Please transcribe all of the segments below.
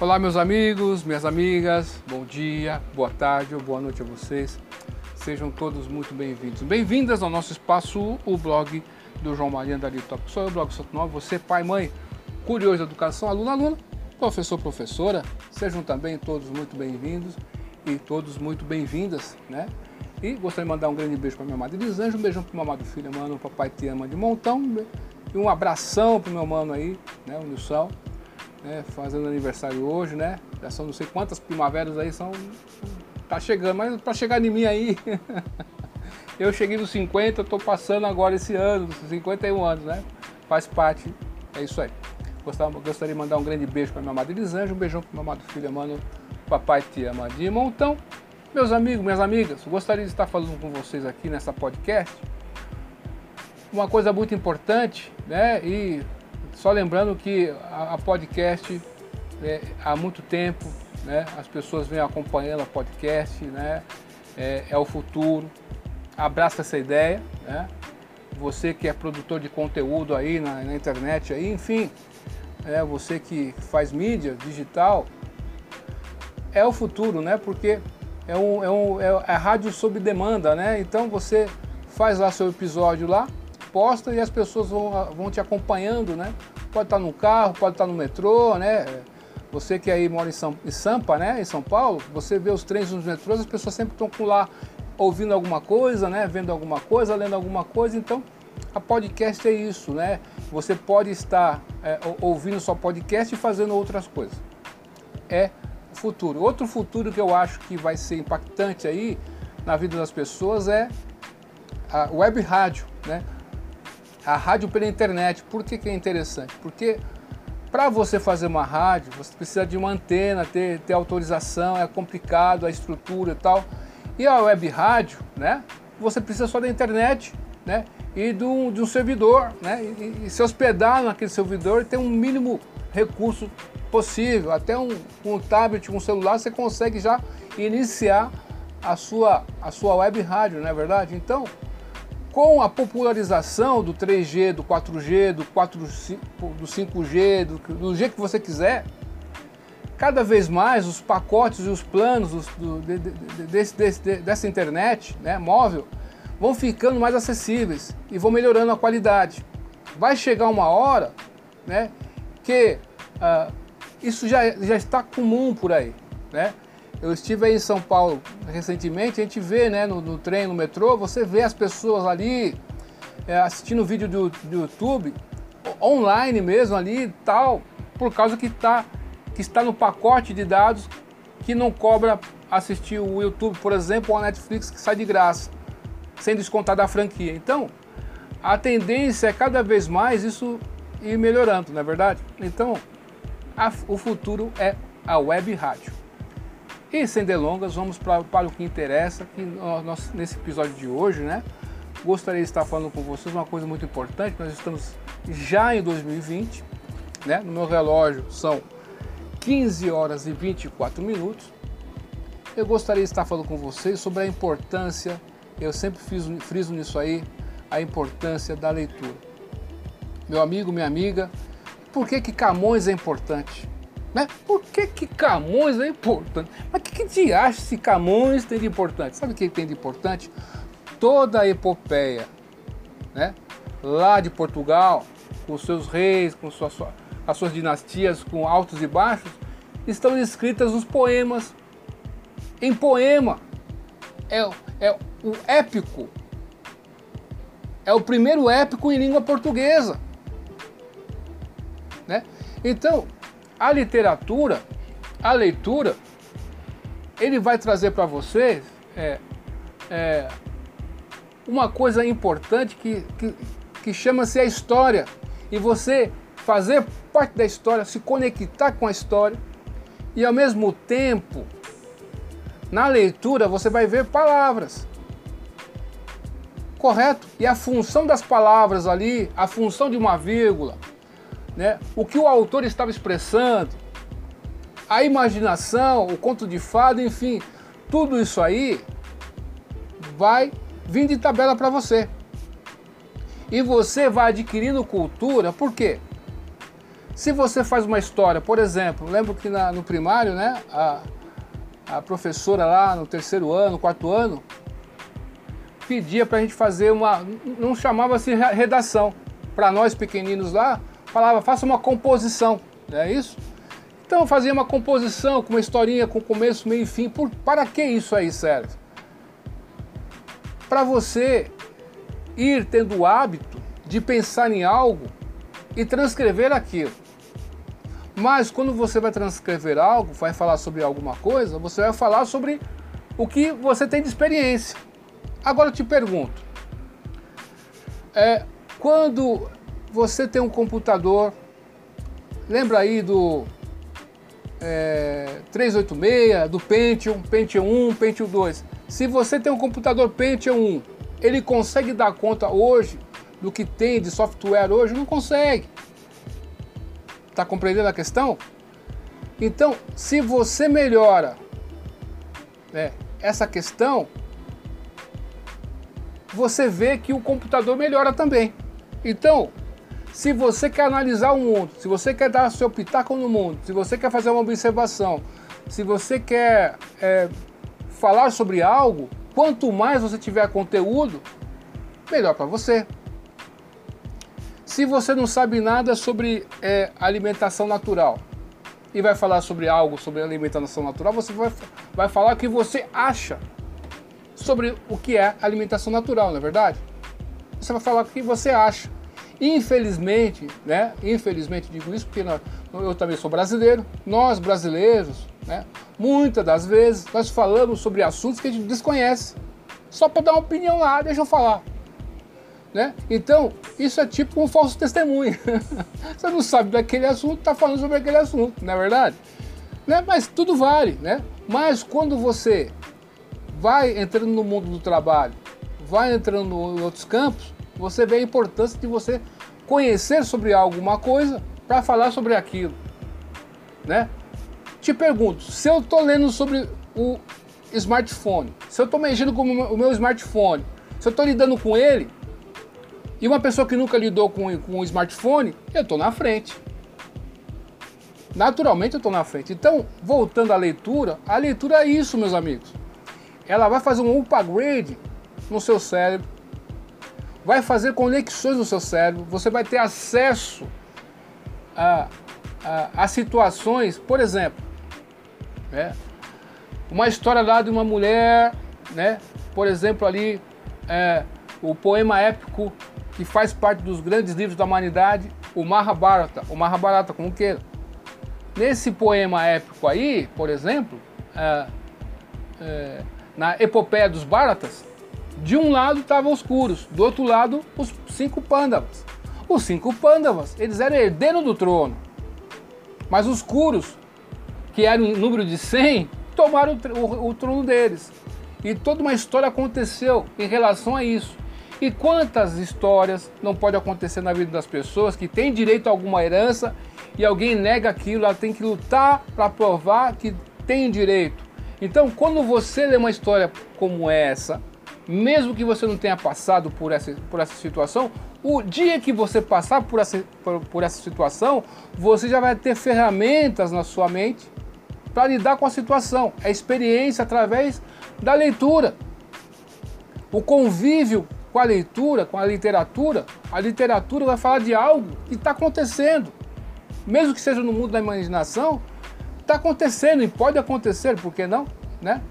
Olá, meus amigos, minhas amigas, bom dia, boa tarde ou boa noite a vocês. Sejam todos muito bem-vindos. Bem-vindas ao nosso espaço, o blog do João Maria Andali Top. Sou eu, o blog Santo Nova, você, pai, mãe, curioso de educação, aluno, aluna, professor, professora. Sejam também todos muito bem-vindos e todos muito bem-vindas, né? E gostaria de mandar um grande beijo para minha amada Elisângela, um beijão para meu amado filho, mano, papai te ama de montão, e um abração para meu mano aí, né, o Nilson né, fazendo aniversário hoje, né? Já são não sei quantas primaveras aí são. Tá chegando, mas para chegar em mim aí. eu cheguei nos 50, tô passando agora esse ano, 51 anos, né? Faz parte, é isso aí. Gostaria, gostaria de mandar um grande beijo para minha amada Elisângela, um beijão para meu amado filho, mano. Papai te ama de montão. Meus amigos, minhas amigas, gostaria de estar falando com vocês aqui nessa podcast. Uma coisa muito importante, né? E só lembrando que a, a podcast é, há muito tempo, né, as pessoas vêm acompanhando a podcast, né, é, é o futuro. Abraça essa ideia, né? Você que é produtor de conteúdo aí na, na internet, aí, enfim, é, você que faz mídia digital, é o futuro, né? Porque é, um, é, um, é, é rádio sob demanda, né? Então você faz lá seu episódio lá, posta e as pessoas vão, vão te acompanhando, né? Pode estar no carro, pode estar no metrô, né? Você que aí mora em, São, em Sampa, né? Em São Paulo, você vê os trens nos metrôs, as pessoas sempre estão lá ouvindo alguma coisa, né? Vendo alguma coisa, lendo alguma coisa. Então, a podcast é isso, né? Você pode estar é, ouvindo só podcast e fazendo outras coisas. É o futuro. Outro futuro que eu acho que vai ser impactante aí na vida das pessoas é a web rádio, né? A rádio pela internet. Por que, que é interessante? Porque para você fazer uma rádio, você precisa de uma antena, ter, ter autorização, é complicado a estrutura e tal. E a web rádio, né? Você precisa só da internet, né? E de um, de um servidor, né? E, e, se hospedar naquele servidor e ter um mínimo recurso possível. Até um, um tablet, um celular, você consegue já iniciar a sua, a sua web rádio, não é verdade? Então, com a popularização do 3G, do 4G, do, 4, do 5G, do, do jeito que você quiser, cada vez mais os pacotes e os planos do, de, de, desse, desse, dessa internet né, móvel vão ficando mais acessíveis e vão melhorando a qualidade. Vai chegar uma hora né, que uh, isso já, já está comum por aí. Né? Eu estive aí em São Paulo recentemente, a gente vê né, no, no trem, no metrô, você vê as pessoas ali é, assistindo vídeo do, do, YouTube, online mesmo ali e tal, por causa que, tá, que está no pacote de dados que não cobra assistir o YouTube, por exemplo, ou a Netflix que sai de graça, sem descontar da franquia. Então, a tendência é cada vez mais isso ir melhorando, não é verdade? Então, a, o futuro é a web rádio. E sem delongas, vamos pra, para o que interessa, que nós, nesse episódio de hoje, né? Gostaria de estar falando com vocês uma coisa muito importante. Nós estamos já em 2020, né? No meu relógio são 15 horas e 24 minutos. Eu gostaria de estar falando com vocês sobre a importância, eu sempre fiz, friso nisso aí, a importância da leitura. Meu amigo, minha amiga, por que, que Camões é importante? Né? Por que, que Camões é importante? Mas que, que de acha se Camões tem de importante? Sabe o que tem de importante? Toda a epopeia né? lá de Portugal, com seus reis, com suas, as suas dinastias, com altos e baixos, estão escritas nos poemas. Em poema, é, é o épico. É o primeiro épico em língua portuguesa. Né? Então, a literatura, a leitura, ele vai trazer para você é, é, uma coisa importante que, que, que chama-se a história. E você fazer parte da história, se conectar com a história e ao mesmo tempo, na leitura, você vai ver palavras. Correto? E a função das palavras ali, a função de uma vírgula, né? o que o autor estava expressando, a imaginação, o conto de fada, enfim, tudo isso aí vai vir de tabela para você. E você vai adquirindo cultura, por quê? Se você faz uma história, por exemplo, lembro que na, no primário, né, a, a professora lá no terceiro ano, quarto ano, pedia para a gente fazer uma, não chamava-se redação, para nós pequeninos lá, falava faça uma composição, não é isso? Então fazia uma composição com uma historinha com começo, meio e fim. Por, para que isso aí serve? Para você ir tendo o hábito de pensar em algo e transcrever aquilo. Mas quando você vai transcrever algo, vai falar sobre alguma coisa, você vai falar sobre o que você tem de experiência. Agora eu te pergunto, é, quando você tem um computador, lembra aí do é, 386, do Pentium, Pentium 1, Pentium 2. Se você tem um computador Pentium 1, ele consegue dar conta hoje do que tem de software hoje? Não consegue. Está compreendendo a questão? Então, se você melhora né, essa questão, você vê que o computador melhora também. Então, se você quer analisar o mundo, se você quer dar seu pitaco no mundo, se você quer fazer uma observação, se você quer é, falar sobre algo, quanto mais você tiver conteúdo, melhor para você. Se você não sabe nada sobre é, alimentação natural e vai falar sobre algo sobre alimentação natural, você vai, vai falar o que você acha sobre o que é alimentação natural, não é verdade? Você vai falar o que você acha. Infelizmente, né? Infelizmente digo isso porque nós, eu também sou brasileiro. Nós brasileiros, né? Muitas das vezes nós falamos sobre assuntos que a gente desconhece. Só para dar uma opinião lá, deixa eu falar. Né? Então, isso é tipo um falso testemunho. Você não sabe daquele assunto, está falando sobre aquele assunto, não é verdade? Né? Mas tudo vale, né? Mas quando você vai entrando no mundo do trabalho, vai entrando em outros campos, você vê a importância de você conhecer sobre alguma coisa para falar sobre aquilo, né? Te pergunto, se eu estou lendo sobre o smartphone, se eu estou mexendo com o meu smartphone, se eu estou lidando com ele, e uma pessoa que nunca lidou com, com um smartphone, eu estou na frente. Naturalmente eu estou na frente. Então, voltando à leitura, a leitura é isso, meus amigos. Ela vai fazer um upgrade no seu cérebro, vai fazer conexões no seu cérebro, você vai ter acesso a, a, a situações, por exemplo, né, uma história lá de uma mulher, né, por exemplo ali, é, o poema épico que faz parte dos grandes livros da humanidade, o Mahabharata, o Mahabharata, como queira. Nesse poema épico aí, por exemplo, é, é, na epopeia dos Bharatas, de um lado estavam os Kuros, do outro lado os cinco Pandavas. Os cinco Pandavas, eles eram herdeiros do trono. Mas os Kuros, que eram um número de 100, tomaram o, o, o trono deles. E toda uma história aconteceu em relação a isso. E quantas histórias não pode acontecer na vida das pessoas que têm direito a alguma herança e alguém nega aquilo, ela tem que lutar para provar que tem direito. Então, quando você lê uma história como essa, mesmo que você não tenha passado por essa, por essa situação, o dia que você passar por essa, por, por essa situação, você já vai ter ferramentas na sua mente para lidar com a situação. É experiência através da leitura. O convívio com a leitura, com a literatura, a literatura vai falar de algo que está acontecendo. Mesmo que seja no mundo da imaginação, está acontecendo e pode acontecer, por que não? Né?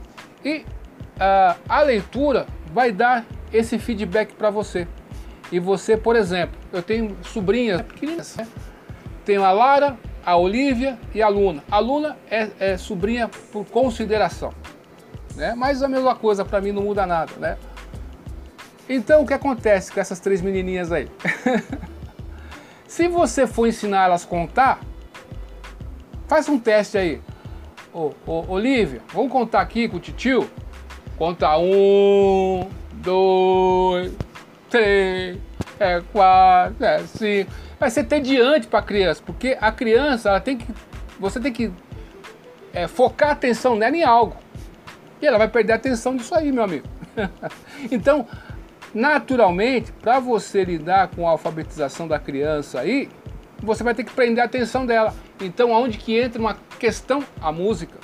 E uh, a leitura vai dar esse feedback para você. E você, por exemplo, eu tenho sobrinhas pequeninas, né? tenho a Lara, a Olivia e a Luna. A Luna é, é sobrinha por consideração, né? mas a mesma coisa para mim não muda nada, né? Então o que acontece com essas três menininhas aí? Se você for ensinar elas a contar, faz um teste aí. Ô, ô, Olivia, vamos contar aqui com o titio? Conta um, dois, três, é quatro, é cinco. Vai ser tediante para a criança, porque a criança ela tem que, você tem que é, focar a atenção nela em algo. E ela vai perder a atenção disso aí, meu amigo. então, Naturalmente, para você lidar com a alfabetização da criança aí, você vai ter que prender a atenção dela. Então, aonde que entra uma questão? A música.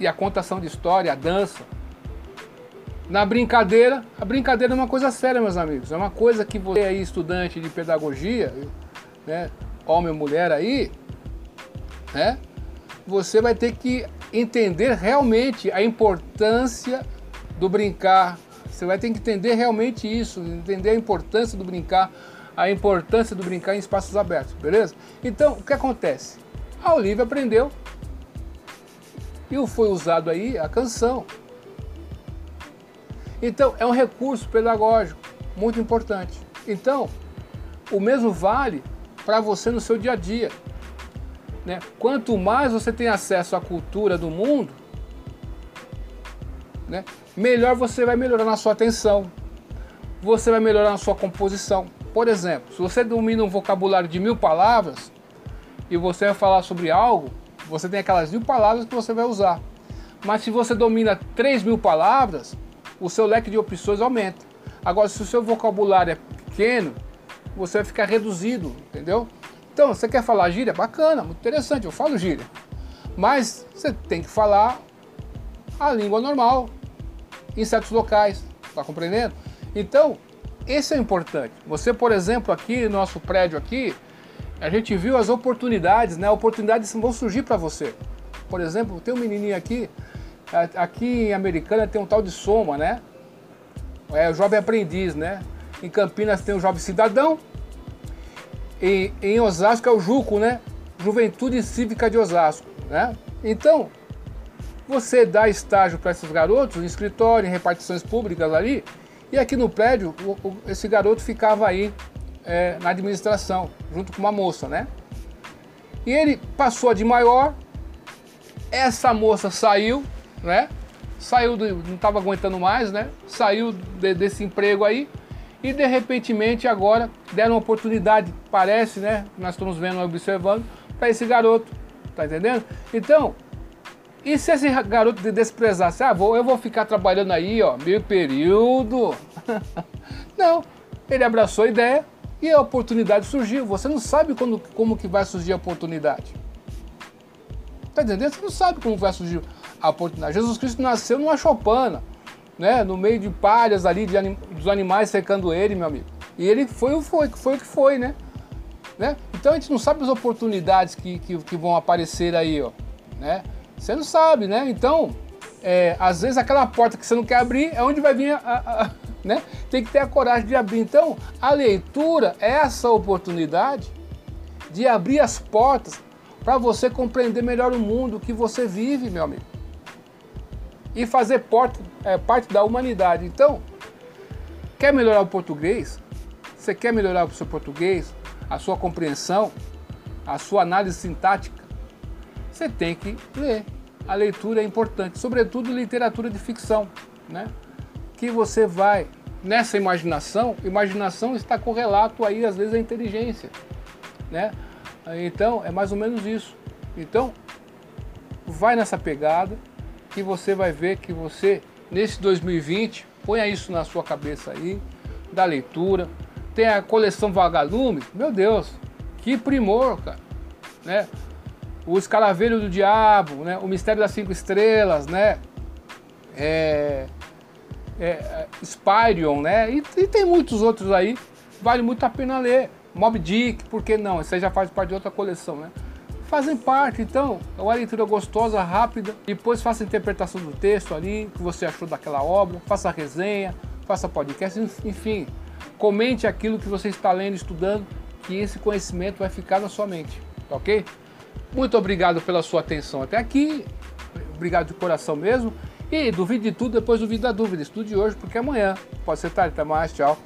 E a contação de história, a dança. Na brincadeira, a brincadeira é uma coisa séria, meus amigos. É uma coisa que você aí, estudante de pedagogia, né, homem ou mulher aí, né, você vai ter que entender realmente a importância do brincar. Você vai ter que entender realmente isso, entender a importância do brincar, a importância do brincar em espaços abertos, beleza? Então, o que acontece? A Olivia aprendeu e foi usado aí a canção. Então, é um recurso pedagógico muito importante. Então, o mesmo vale para você no seu dia a dia. Né? Quanto mais você tem acesso à cultura do mundo, né, melhor você vai melhorar na sua atenção, você vai melhorar na sua composição. Por exemplo, se você domina um vocabulário de mil palavras e você vai falar sobre algo, você tem aquelas mil palavras que você vai usar. Mas se você domina três mil palavras, o seu leque de opções aumenta. Agora, se o seu vocabulário é pequeno, você vai ficar reduzido, entendeu? Então, você quer falar gíria? Bacana, muito interessante, eu falo gíria. Mas você tem que falar a língua normal, em certos locais, tá compreendendo? Então, esse é importante. Você, por exemplo, aqui no nosso prédio aqui, a gente viu as oportunidades, né? Oportunidades vão surgir para você. Por exemplo, tem um menininho aqui, aqui em Americana tem um tal de Soma, né? É o jovem aprendiz, né? Em Campinas tem o jovem cidadão. E em Osasco é o Juco, né? Juventude Cívica de Osasco, né? Então, você dá estágio para esses garotos em escritório, em repartições públicas ali, e aqui no prédio, o, o, esse garoto ficava aí é, na administração, junto com uma moça, né? E ele passou de maior, essa moça saiu, né? Saiu, do, não estava aguentando mais, né? Saiu de, desse emprego aí e de repentemente agora deram uma oportunidade, parece, né? Nós estamos vendo, observando, para esse garoto, tá entendendo? Então, e se esse garoto te desprezasse, ah, vou, eu vou ficar trabalhando aí, ó, meio período. não, ele abraçou a ideia e a oportunidade surgiu. Você não sabe quando, como que vai surgir a oportunidade. Tá entendendo? Você não sabe como vai surgir a oportunidade. Jesus Cristo nasceu numa chopana, né? No meio de palhas ali, de anim, dos animais secando ele, meu amigo. E ele foi o foi, foi o que foi, né? né? Então a gente não sabe as oportunidades que, que, que vão aparecer aí, ó, né? Você não sabe, né? Então, é, às vezes aquela porta que você não quer abrir é onde vai vir a, a, a, né? Tem que ter a coragem de abrir. Então, a leitura é essa oportunidade de abrir as portas para você compreender melhor o mundo que você vive, meu amigo. E fazer porta, é, parte da humanidade. Então, quer melhorar o português? Você quer melhorar o seu português, a sua compreensão, a sua análise sintática? você tem que ler. A leitura é importante, sobretudo literatura de ficção, né? Que você vai nessa imaginação, imaginação está correlato aí às vezes à inteligência, né? Então é mais ou menos isso. Então vai nessa pegada que você vai ver que você nesse 2020 ponha isso na sua cabeça aí da leitura. Tem a coleção Vagalume, meu Deus, que primor, cara, né? o Escalavelho do Diabo, né? o Mistério das Cinco Estrelas, né? É, é, Spyrion, né? E, e, tem muitos outros aí, vale muito a pena ler. Mob Dick, por que não? Isso aí já faz parte de outra coleção, né? Fazem parte, então, é uma leitura gostosa, rápida. Depois faça a interpretação do texto ali, que você achou daquela obra, faça resenha, faça podcast, enfim. Comente aquilo que você está lendo, estudando, que esse conhecimento vai ficar na sua mente, tá ok? Muito obrigado pela sua atenção até aqui. Obrigado de coração mesmo. E duvide de tudo, depois duvide da dúvida. Estude hoje, porque amanhã pode ser tarde. Até mais. Tchau.